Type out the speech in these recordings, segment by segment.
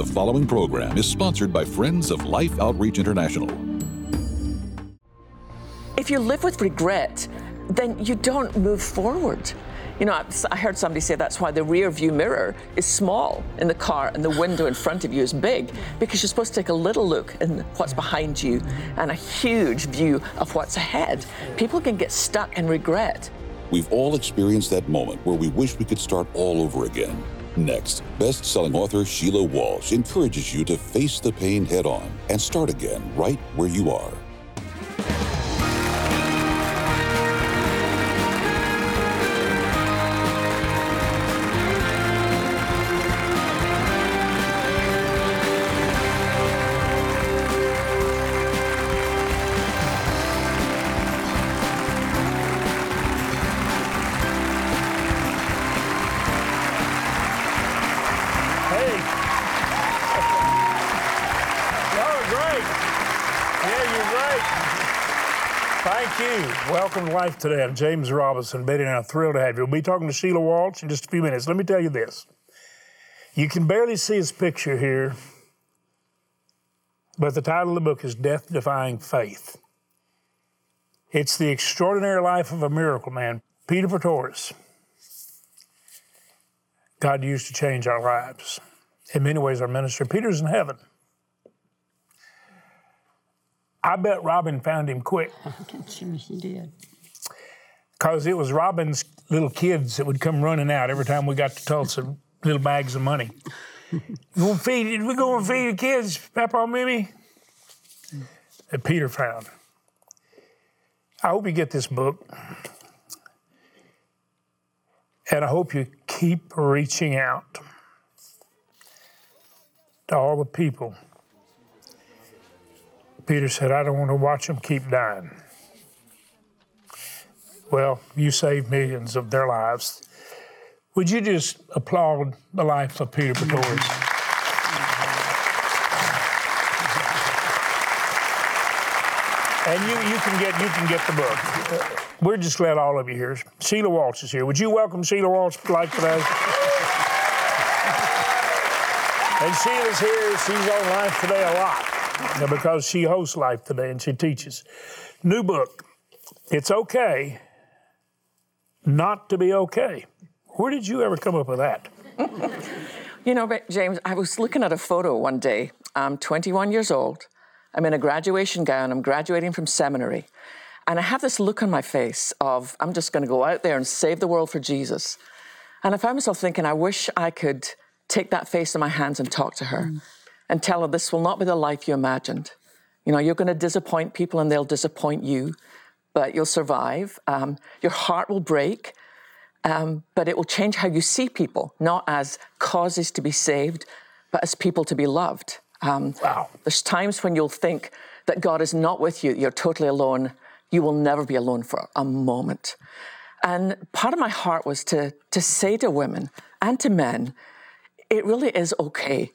The following program is sponsored by Friends of Life Outreach International. If you live with regret, then you don't move forward. You know, I heard somebody say that's why the rear view mirror is small in the car and the window in front of you is big, because you're supposed to take a little look in what's behind you and a huge view of what's ahead. People can get stuck in regret. We've all experienced that moment where we wish we could start all over again. Next, best selling author Sheila Walsh encourages you to face the pain head on and start again right where you are. Welcome to Life Today. I'm James Robison. Betty and I'm thrilled to have you. We'll be talking to Sheila Walsh in just a few minutes. Let me tell you this. You can barely see his picture here, but the title of the book is Death Defying Faith. It's the extraordinary life of a miracle man, Peter Pretorius. God used to change our lives. In many ways, our ministry. Peter's in heaven. I bet Robin found him quick she did. because it was Robin's little kids that would come running out every time we got to Tulsa, little bags of money. You gonna feed? We gonna feed the kids, Papa, Mimi? That Peter found. I hope you get this book, and I hope you keep reaching out to all the people. Peter said, "I don't want to watch them keep dying." Well, you saved millions of their lives. Would you just applaud the life of Peter Pretorius? And you, you can get you can get the book. We're just glad all of you here. Sheila Walsh is here. Would you welcome Sheila Walsh like today? And Sheila's here. She's on Life Today a lot because she hosts Life Today and she teaches. New book. It's okay not to be okay. Where did you ever come up with that? You know, but James, I was looking at a photo one day. I'm 21 years old. I'm in a graduation gown. I'm graduating from seminary. And I have this look on my face of, I'm just going to go out there and save the world for Jesus. And I found myself thinking, I wish I could take that face in my hands and talk to her mm. And tell her this will not be the life you imagined. You know, you're going to disappoint people and they'll disappoint you, but you'll survive. Um, your heart will break, um, but it will change how you see people, not as causes to be saved, but as people to be loved. Um, Wow. There's times when you'll think that God is not with you, you're totally alone. You will never be alone for a moment. And part of my heart was to, to say to women and to men, it really is okay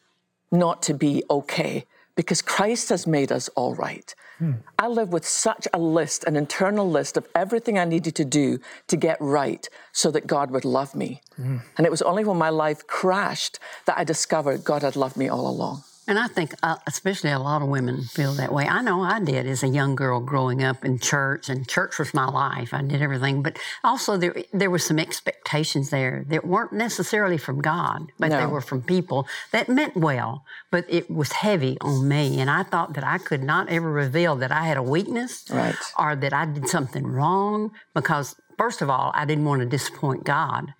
not to be okay because Christ has made us all right. Hmm. I live with such a list, an internal list of everything I needed to do to get right so that God would love me. Hmm. And it was only when my life crashed that I discovered God had loved me all along. And I think, uh, especially a lot of women feel that way. I know I did as a young girl growing up in church, and church was my life. I did everything, but also there there were some expectations there that weren't necessarily from God, but they were from people that meant well, but it was heavy on me, and I thought that I could not ever reveal that I had a weakness Right. or that I did something wrong because, first of all, I didn't want to disappoint God,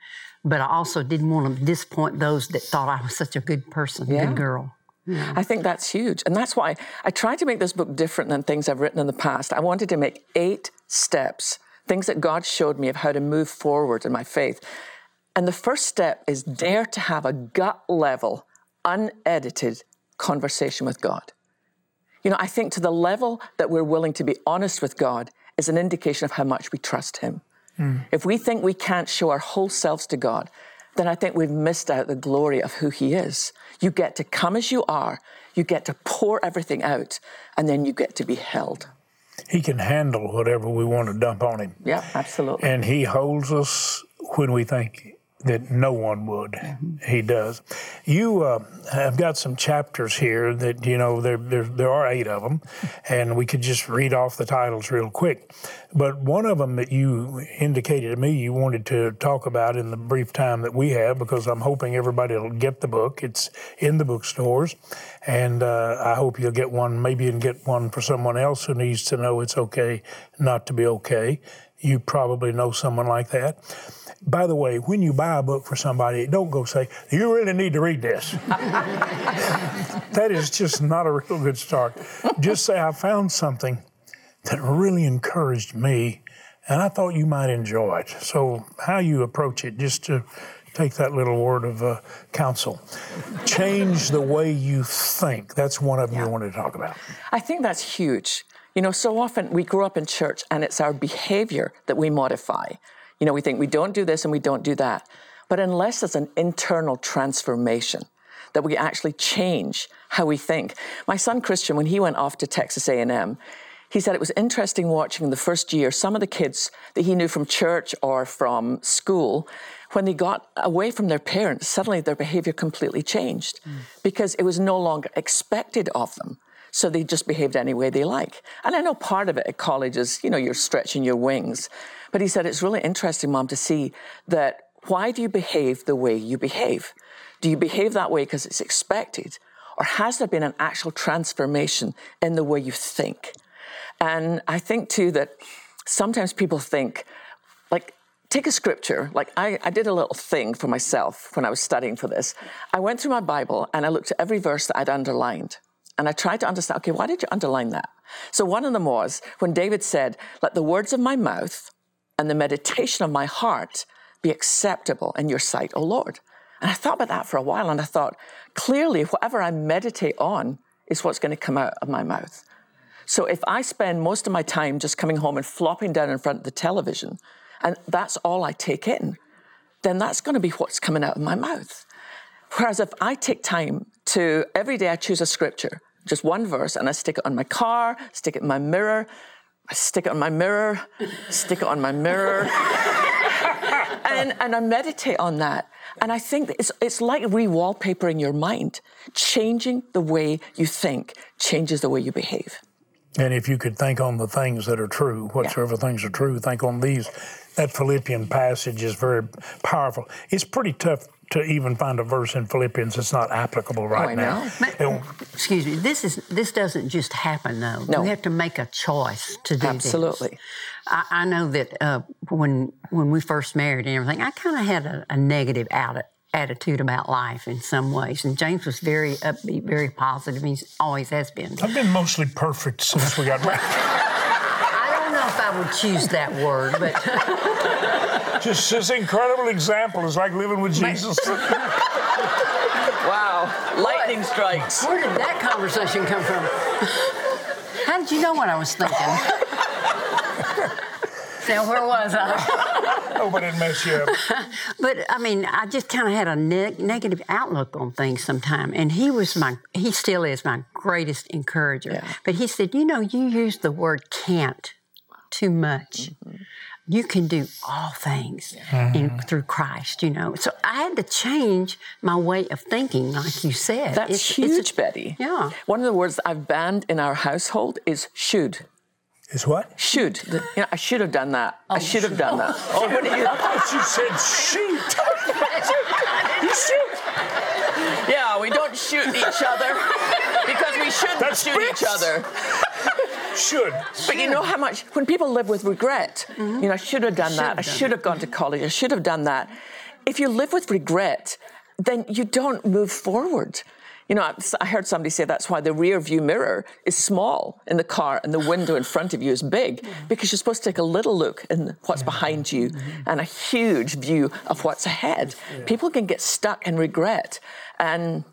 but I also didn't want to disappoint those that thought I was such a good person, Yeah. good girl. I think that's huge. And that's why I tried to make this book different than things I've written in the past. I wanted to make eight steps, things that God showed me of how to move forward in my faith. And the first step is dare to have a gut level, unedited conversation with God. You know, I think to the level that we're willing to be honest with God is an indication of how much we trust Him. Hmm. If we think we can't show our whole selves to God, then I think we've missed out the glory of who He is. You get to come as you are, you get to pour everything out, and then you get to be held. He can handle whatever we want to dump on him. Yeah, absolutely. And he holds us when we think that no one would. Mm-hmm. He does. You uh, have got some chapters here that you know there, there there are eight of them, and we could just read off the titles real quick. But one of them that you indicated to me you wanted to talk about in the brief time that we have, because I'm hoping everybody will get the book. It's in the bookstores, and uh, I hope you'll get one. Maybe you can get one for someone else who needs to know it's okay not to be okay. You probably know someone like that by the way, when you buy a book for somebody, don't go say, You really need to read this. that is just not a real good start. Just say, I found something that really encouraged me, and I thought you might enjoy it. So, how you approach it, just to take that little word of uh, counsel. Change the way you think. That's one of them yeah. you wanted to talk about. I think that's huge. You know, so often we grow up in church and it's our behavior that we modify. You know, we think we don't do this and we don't do that. But unless there's an internal transformation, that we actually change how we think. My son Christian, when he went off to Texas A&M, he said it was interesting watching the first year some of the kids that he knew from church or from school when they got away from their parents suddenly their behavior completely changed mm. because it was no longer expected of them so they just behaved any way they like and i know part of it at college is you know you're stretching your wings but he said, It's really interesting, Mom, to see that why do you behave the way you behave? Do you behave that way because it's expected? Or has there been an actual transformation in the way you think? And I think too that sometimes people think, like, take a scripture. Like, I, I did a little thing for myself when I was studying for this. I went through my Bible and I looked at every verse that I'd underlined. And I tried to understand, okay, why did you underline that? So one of them was when David said, Let the words of my mouth and the meditation of my heart be acceptable in your sight, O Lord. And I thought about that for a while and I thought, clearly, whatever I meditate on is what's going to come out of my mouth. So if I spend most of my time just coming home and flopping down in front of the television, and that's all I take in, then that's going to be what's coming out of my mouth. Whereas if I take time to every day I choose a scripture, just one verse, and I stick it on my car, stick it in my mirror, I stick it on my mirror, stick it on my mirror. and, and I meditate on that. And I think it's, it's like re-wallpapering your mind. Changing the way you think changes the way you behave. And if you could think on the things that are true, whatsoever yeah. things are true, think on these. That Philippian passage is very powerful. It's pretty tough to even find a verse in Philippians that's not applicable right oh, now. Know. Excuse me. This is this doesn't just happen though. No. You have to make a choice to do Absolutely. This. I, I know that uh, when when we first married and everything, I kind of had a, a negative out attitude about life in some ways. And James was very upbeat, very positive. He always has been. I've been mostly perfect since we got married. I don't know if I would choose that word, but. just this incredible example is like living with Jesus. wow, lightning strikes. Where did that conversation come from? How did you know what I was thinking? now, where was I? Hope I didn't mess you up. but I mean, I just kind of had a ne- negative outlook on things sometimes, and he was my, he still is my greatest encourager. Yeah. But he said, you know, you use the word can't too much. Mm-hmm you can do all things mm-hmm. in, through Christ, you know. So I had to change my way of thinking, like you said. That's it's, huge, it's, Betty. Yeah. One of the words I've banned in our household is should. Is what? Should. The, you know, I should have done that. Oh, I should have done that. Oh, what did you? I thought you said shoot. you shoot. Yeah, we don't shoot each other because we shouldn't That's shoot each other. Should. But you know how much, when people live with regret, mm-hmm. you know, I should have done that, I should have gone to college, I should have done that. If you live with regret, then you don't move forward. You know, I heard somebody say that's why the rear view mirror is small in the car and the window in front of you is big because you're supposed to take a little look in what's behind you mm-hmm. and a huge view of what's ahead. People can get stuck in regret and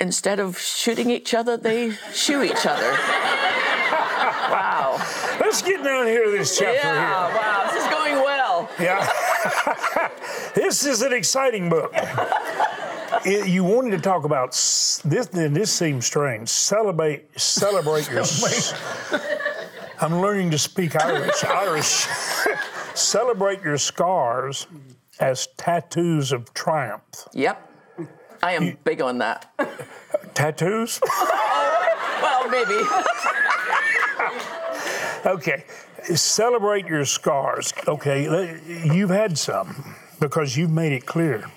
instead of shooting each other, they shoot each other. wow. Let's get down here to this chapter yeah, here. wow, this is going well. Yeah. this is an exciting book. It, you wanted to talk about this. Then this seems strange. Celebrate, celebrate your. Oh, I'm learning to speak Irish. Irish. celebrate your scars as tattoos of triumph. Yep. I am big on that. Tattoos? well, maybe. Okay. Celebrate your scars. Okay. You've had some because you've made it clear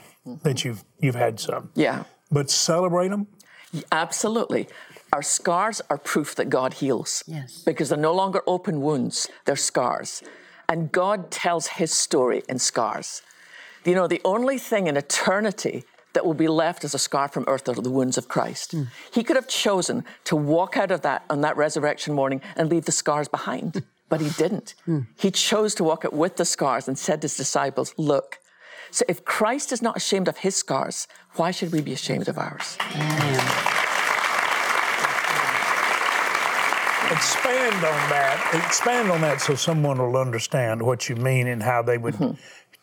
that you've you've had some. Yeah. But celebrate them. Absolutely. Our scars are proof that God heals. Yes. Because they're no longer open wounds, they're scars. And God tells his story in scars. You know, the only thing in eternity that will be left as a scar from earth are the wounds of Christ. Mm. He could have chosen to walk out of that on that resurrection morning and leave the scars behind, but he didn't. Mm. He chose to walk out with the scars and said to his disciples, Look, so if Christ is not ashamed of his scars, why should we be ashamed of ours? Expand on that. Expand on that so someone will understand what you mean and how they would mm-hmm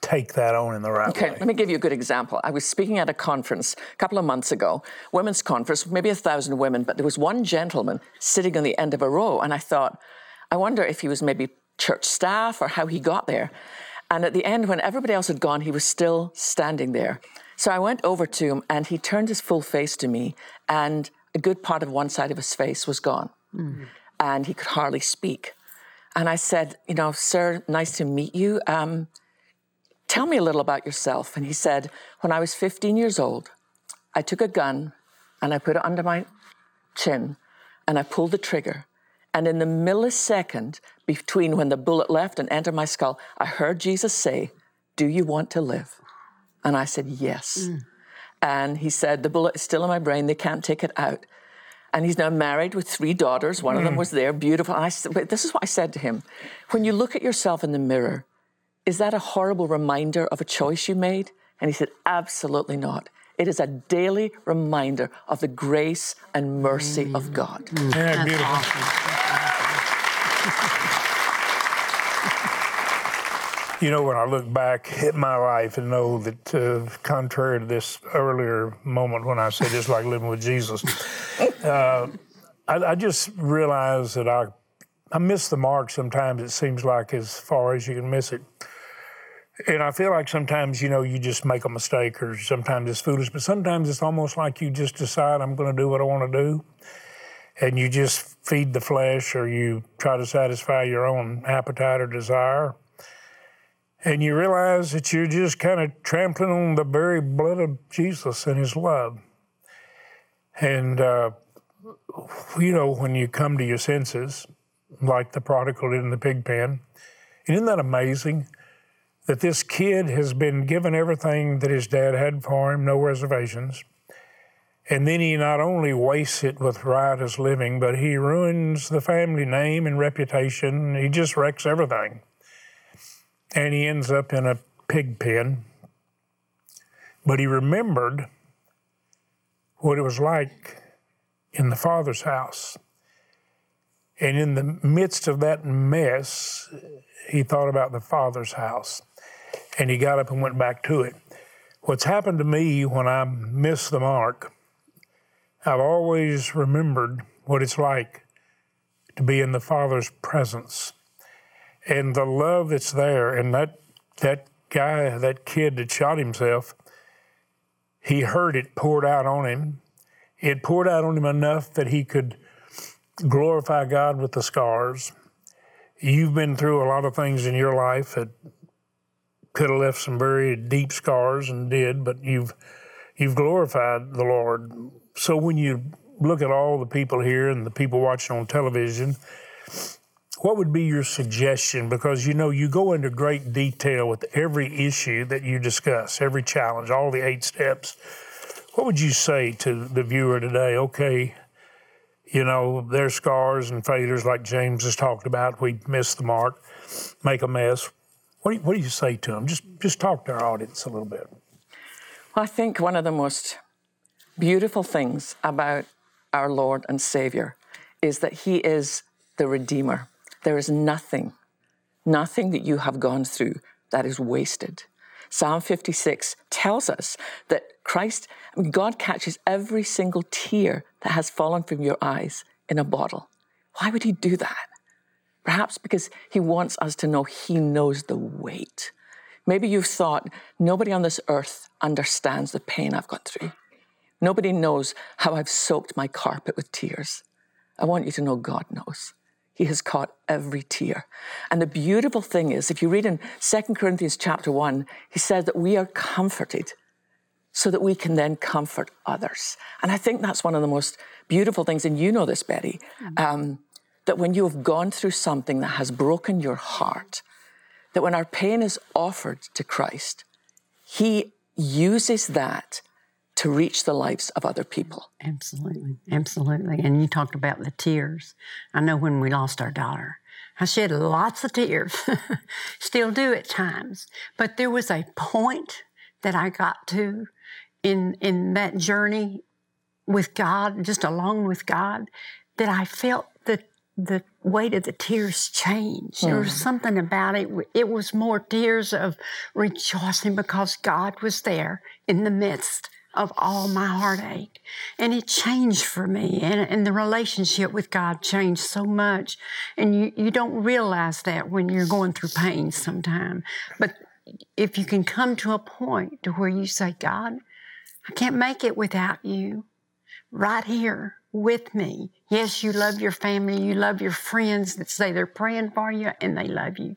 take that on in the right okay, way. let me give you a good example. I was speaking at a conference a couple of months ago, women's conference, maybe a thousand women, but there was one gentleman sitting on the end of a row, and I thought, I wonder if he was maybe church staff or how he got there. And at the end, when everybody else had gone, he was still standing there. So I went over to him, and he turned his full face to me, and a good part of one side of his face was gone, mm. and he could hardly speak. And I said, You know, sir, nice to meet you. Um, Tell me a little about yourself. And he said, When I was 15 years old, I took a gun and I put it under my chin and I pulled the trigger. And in the millisecond between when the bullet left and entered my skull, I heard Jesus say, Do you want to live? And I said, Yes. Mm. And he said, The bullet is still in my brain. They can't take it out. And he's now married with three daughters. One mm. of them mm. was there, beautiful. And I said, This is what I said to him. When you look at yourself in the mirror, is that a horrible reminder of a choice you made? And he said, Absolutely not. It is a daily reminder of the grace and mercy mm. of God. Mm. Yeah, beautiful. you know, when I look back at my life and know that, uh, contrary to this earlier moment when I said it's like living with Jesus, uh, I, I, just realize that I, I miss the mark sometimes, it seems like, as far as you can miss it. And I feel like sometimes, you know, you just make a mistake or sometimes it's foolish, but sometimes it's almost like you just decide, I'm going to do what I want to do. And you just feed the flesh or you try to satisfy your own appetite or desire. And you realize that you're just kind of trampling on the very blood of Jesus and his love. And, uh, you know, when you come to your senses, like the prodigal in the pig pen, isn't that amazing? That this kid has been given everything that his dad had for him, no reservations. And then he not only wastes it with riotous living, but he ruins the family name and reputation. He just wrecks everything. And he ends up in a pig pen. But he remembered what it was like in the Father's house. And in the midst of that mess, he thought about the Father's house and he got up and went back to it. What's happened to me when I miss the mark, I've always remembered what it's like to be in the Father's presence and the love that's there. And that, that guy, that kid that shot himself, he heard it poured out on him. It poured out on him enough that he could glorify God with the scars. You've been through a lot of things in your life that could have left some very deep scars and did, but you've you've glorified the Lord. So when you look at all the people here and the people watching on television, what would be your suggestion? Because you know you go into great detail with every issue that you discuss, every challenge, all the eight steps. What would you say to the viewer today? Okay, you know, there's scars and failures like James has talked about. We miss the mark, make a mess. What do, you, what do you say to them? Just, just talk to our audience a little bit. Well, I think one of the most beautiful things about our Lord and Savior is that He is the Redeemer. There is nothing, nothing that you have gone through that is wasted. Psalm 56 tells us that Christ, God catches every single tear that has fallen from your eyes in a bottle. Why would He do that? Perhaps because he wants us to know he knows the weight. Maybe you've thought, nobody on this earth understands the pain I've gone through. Nobody knows how I've soaked my carpet with tears. I want you to know God knows. He has caught every tear. And the beautiful thing is, if you read in 2 Corinthians chapter 1, he says that we are comforted so that we can then comfort others. And I think that's one of the most beautiful things, and you know this, Betty, um, that when you have gone through something that has broken your heart, that when our pain is offered to Christ, He uses that to reach the lives of other people. Absolutely, absolutely. And you talked about the tears. I know when we lost our daughter, I shed lots of tears, still do at times. But there was a point that I got to in in that journey with God, just along with God, that I felt the weight of the tears change. There was hmm. something about it. It was more tears of rejoicing because God was there in the midst of all my heartache. And it changed for me. And, and the relationship with God changed so much. And you, you don't realize that when you're going through pain sometime. But if you can come to a point to where you say, God, I can't make it without you right here with me. Yes, you love your family, you love your friends that say they're praying for you and they love you.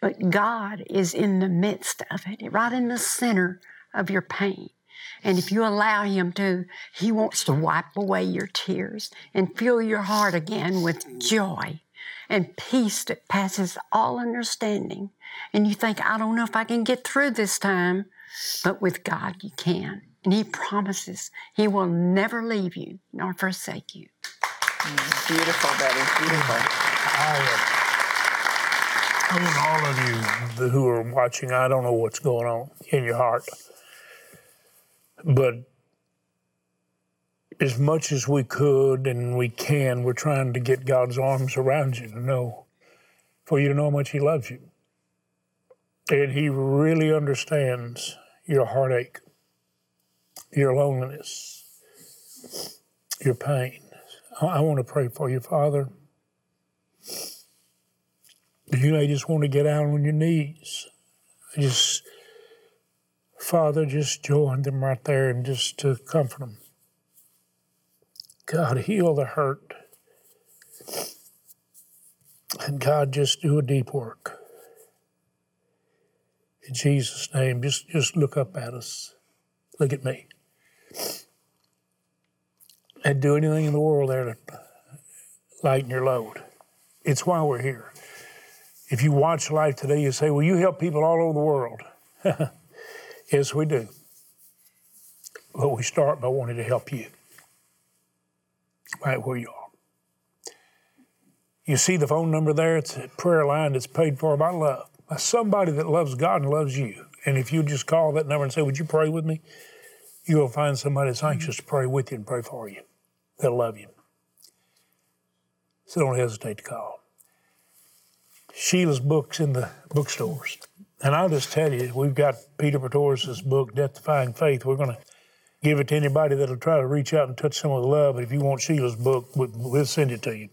But God is in the midst of it, right in the center of your pain. And if you allow Him to, He wants to wipe away your tears and fill your heart again with joy and peace that passes all understanding. And you think, I don't know if I can get through this time, but with God you can. And He promises He will never leave you nor forsake you. Beautiful, Betty. Beautiful. I, uh, I want all of you who are watching, I don't know what's going on in your heart, but as much as we could and we can, we're trying to get God's arms around you to know, for you to know how much He loves you. And He really understands your heartache, your loneliness, your pain. I, I want to pray for you, Father. You may just want to get down on your knees. Just, Father, just join them right there and just to comfort them. God, heal the hurt. And God, just do a deep work. In Jesus' name, just, just look up at us. Look at me. And do anything in the world there to lighten your load. It's why we're here. If you watch life today, you say, Well, you help people all over the world. yes, we do. But we start by wanting to help you right where you are. You see the phone number there? It's a prayer line that's paid for by love, by somebody that loves God and loves you. And if you just call that number and say, Would you pray with me? You'll find somebody that's mm-hmm. anxious to pray with you and pray for you. They'll love you. So don't hesitate to call. Sheila's book's in the bookstores. And I'll just tell you, we've got Peter Pretorius' book, Death Defying Faith. We're going to give it to anybody that'll try to reach out and touch someone with love. But if you want Sheila's book, we- we'll send it to you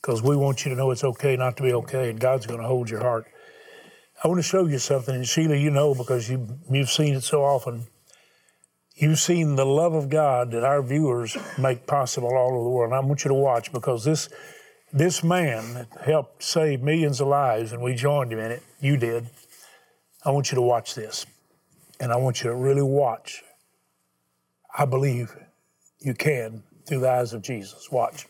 because we want you to know it's okay not to be okay, and God's going to hold your heart. I want to show you something, and Sheila, you know because you, you've seen it so often. You've seen the love of God that our viewers make possible all over the world. And I want you to watch because this this man helped save millions of lives, and we joined him in it. You did. I want you to watch this, and I want you to really watch. I believe you can through the eyes of Jesus. Watch.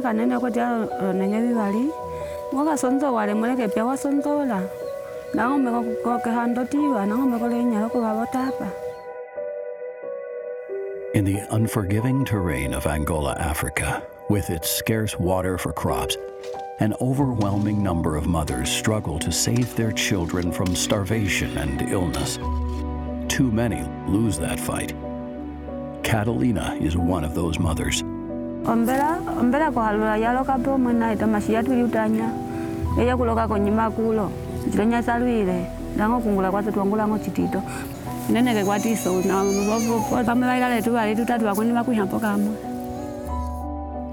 kanene nang'ome kokehandotiwa nang'ome kolenyala kukavotapa In the unforgiving terrain of Angola, Africa, with its scarce water for crops, an overwhelming number of mothers struggle to save their children from starvation and illness. Too many lose that fight. Catalina is one of those mothers. ombela ombela kuhalula yalokapo mwena ita mashiya tuliutanya eya kuloka konyima kulo chilenya salwile ndango kungula kwase tuangulango chitito neneke kwatiso na pamwe vailale tuvali tutatu kuhampo kamwe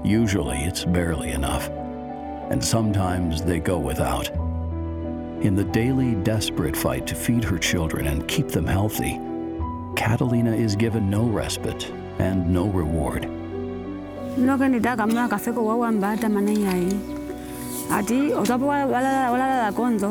Usually it's barely enough. and sometimes they go without. In the daily desperate fight to feed her children and keep them healthy, Catalina is given no respite and no reward. noke ndidagama kaseko wawambata mana yayi ati utapo walala walala konzo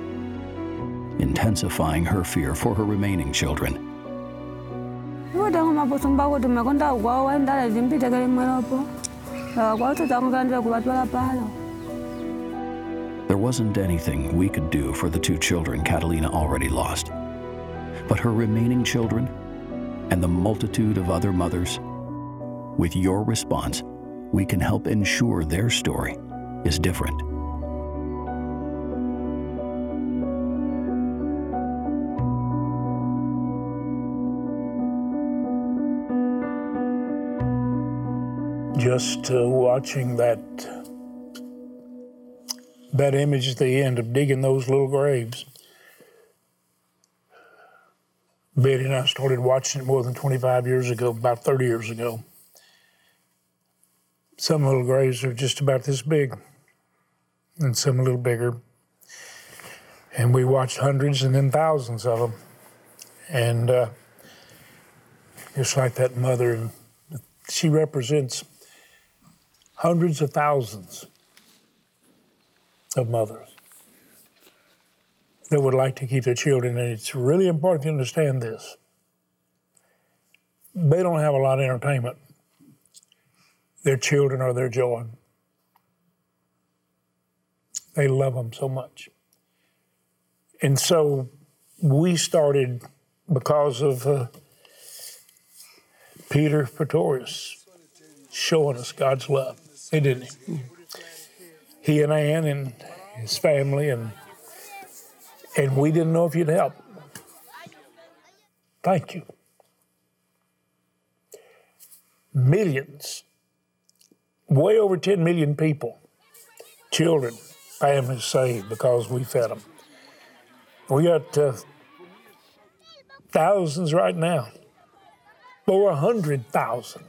intensifying her fear for her remaining children. There wasn't anything we could do for the two children Catalina already lost. But her remaining children and the multitude of other mothers, with your response, we can help ensure their story is different. Just uh, watching that that image at the end of digging those little graves. Betty and I started watching it more than 25 years ago, about 30 years ago. Some little graves are just about this big, and some a little bigger. And we watched hundreds and then thousands of them. And uh, just like that mother, she represents hundreds of thousands of mothers that would like to keep their children. And it's really important to understand this. They don't have a lot of entertainment. Their children are their joy. They love them so much. And so we started because of uh, Peter Pretorius showing us God's love. He didn't he? And Ann and his family and and we didn't know if you'd help. Thank you. Millions, way over 10 million people, children, families saved because we fed them. We got uh, thousands right now, over a hundred thousand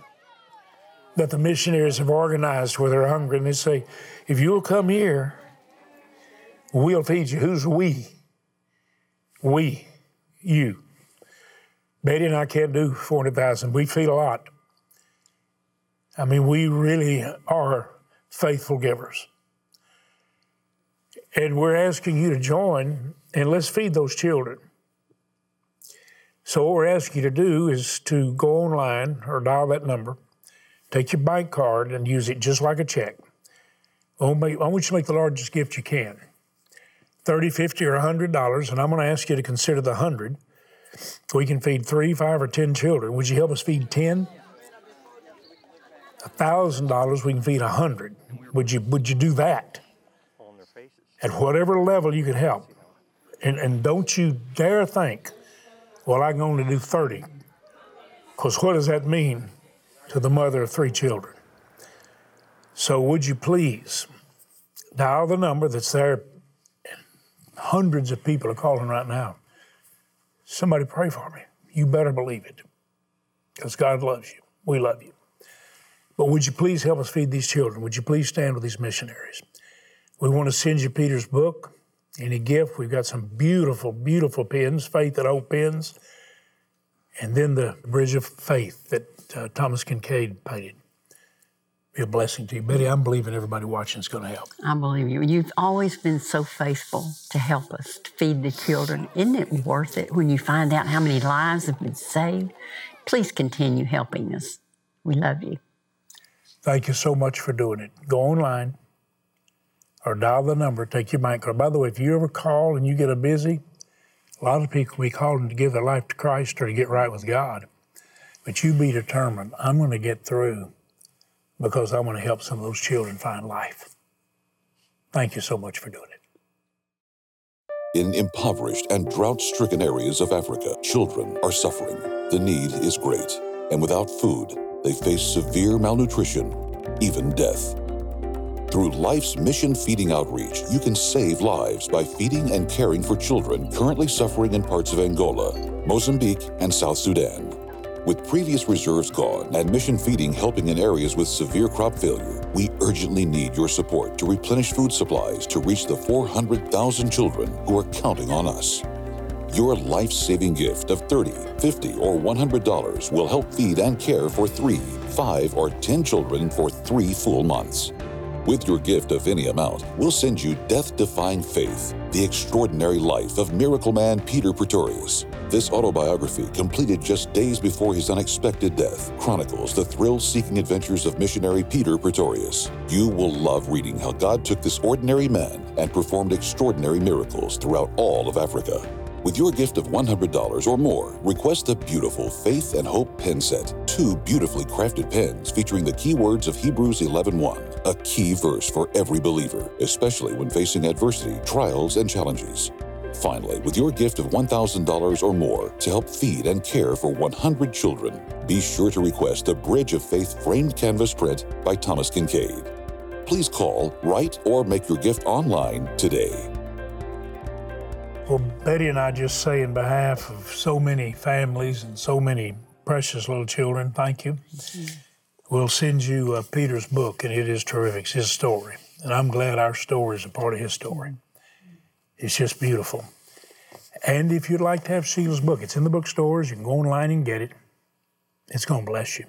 that the missionaries have organized where they're hungry and they say, if you'll come here, we'll feed you. Who's we? We, you. Betty and I can't do 400,000. We feed a lot. I mean, we really are faithful givers. And we're asking you to join and let's feed those children. So, what we're asking you to do is to go online or dial that number, take your bank card and use it just like a check. Oh, I want you to make the largest gift you can 30 50 or $100, and I'm going to ask you to consider the 100 We can feed three, five, or 10 children. Would you help us feed 10? $1,000, we can feed 100. Would you, would you do that? At whatever level you can help. And, and don't you dare think, well, I can only do 30. Because what does that mean to the mother of three children? So, would you please dial the number that's there? Hundreds of people are calling right now. Somebody pray for me. You better believe it. Because God loves you. We love you. But would you please help us feed these children? Would you please stand with these missionaries? We want to send you Peter's book, any gift. We've got some beautiful, beautiful pens, Faith at Hope pens, and then the Bridge of Faith that uh, Thomas Kinkade painted. Be a blessing to you. Betty, I'm believing everybody watching is going to help. I believe you. You've always been so faithful to help us to feed the children. Isn't it worth it when you find out how many lives have been saved? Please continue helping us. We love you. Thank you so much for doing it. Go online or dial the number, take your bank card. By the way, if you ever call and you get a busy, a lot of people we calling to give their life to Christ or to get right with God. But you be determined, I'm going to get through because I want to help some of those children find life. Thank you so much for doing it. In impoverished and drought stricken areas of Africa, children are suffering. The need is great, and without food, they face severe malnutrition, even death. Through Life's Mission Feeding Outreach, you can save lives by feeding and caring for children currently suffering in parts of Angola, Mozambique, and South Sudan. With previous reserves gone and mission feeding helping in areas with severe crop failure, we urgently need your support to replenish food supplies to reach the 400,000 children who are counting on us. Your life saving gift of $30, $50, or $100 will help feed and care for three, five, or 10 children for three full months. With your gift of any amount, we'll send you Death Defying Faith, the extraordinary life of miracle man Peter Pretorius. This autobiography, completed just days before his unexpected death, chronicles the thrill seeking adventures of missionary Peter Pretorius. You will love reading how God took this ordinary man and performed extraordinary miracles throughout all of Africa. With your gift of $100 or more, request a beautiful Faith and Hope pen set. Two beautifully crafted pens featuring the keywords of Hebrews 11:1, a key verse for every believer, especially when facing adversity, trials, and challenges. Finally, with your gift of $1,000 or more to help feed and care for 100 children, be sure to request a Bridge of Faith framed canvas print by Thomas Kinkade. Please call, write, or make your gift online today. Well, Betty and I just say, in behalf of so many families and so many precious little children, thank you. We'll send you uh, Peter's book, and it is terrific. It's his story. And I'm glad our story is a part of his story. It's just beautiful. And if you'd like to have Sheila's book, it's in the bookstores. You can go online and get it. It's going to bless you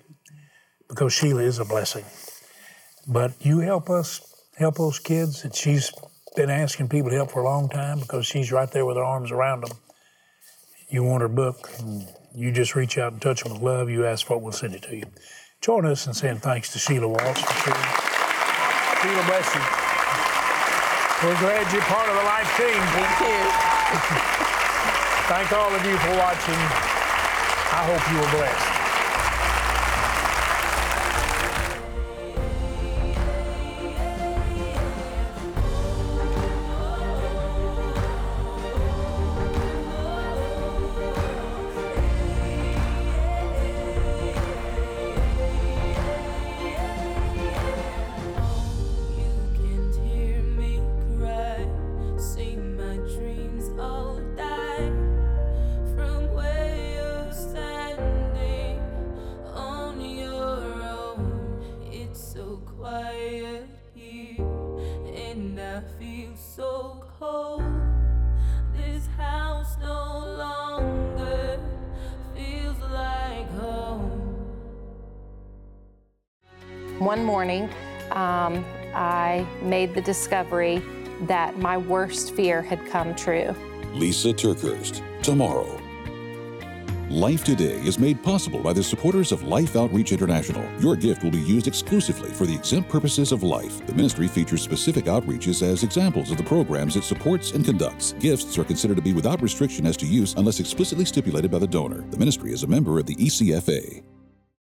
because Sheila is a blessing. But you help us, help those kids that she's been asking people to help for a long time because she's right there with her arms around them. You want her book, and you just reach out and touch them with love. You ask for it, we'll send it to you. Join us in saying thanks to Sheila Walsh. Sheila, bless you. We're glad you're part of the Life team. Thank you. Thank all of you for watching. I hope you were blessed. One morning, um, I made the discovery that my worst fear had come true. Lysa TerKeurst, tomorrow. Life Today is made possible by the supporters of Life Outreach International. Your gift will be used exclusively for the exempt purposes of life. The ministry features specific outreaches as examples of the programs it supports and conducts. Gifts are considered to be without restriction as to use unless explicitly stipulated by the donor. The ministry is a member of the ECFA.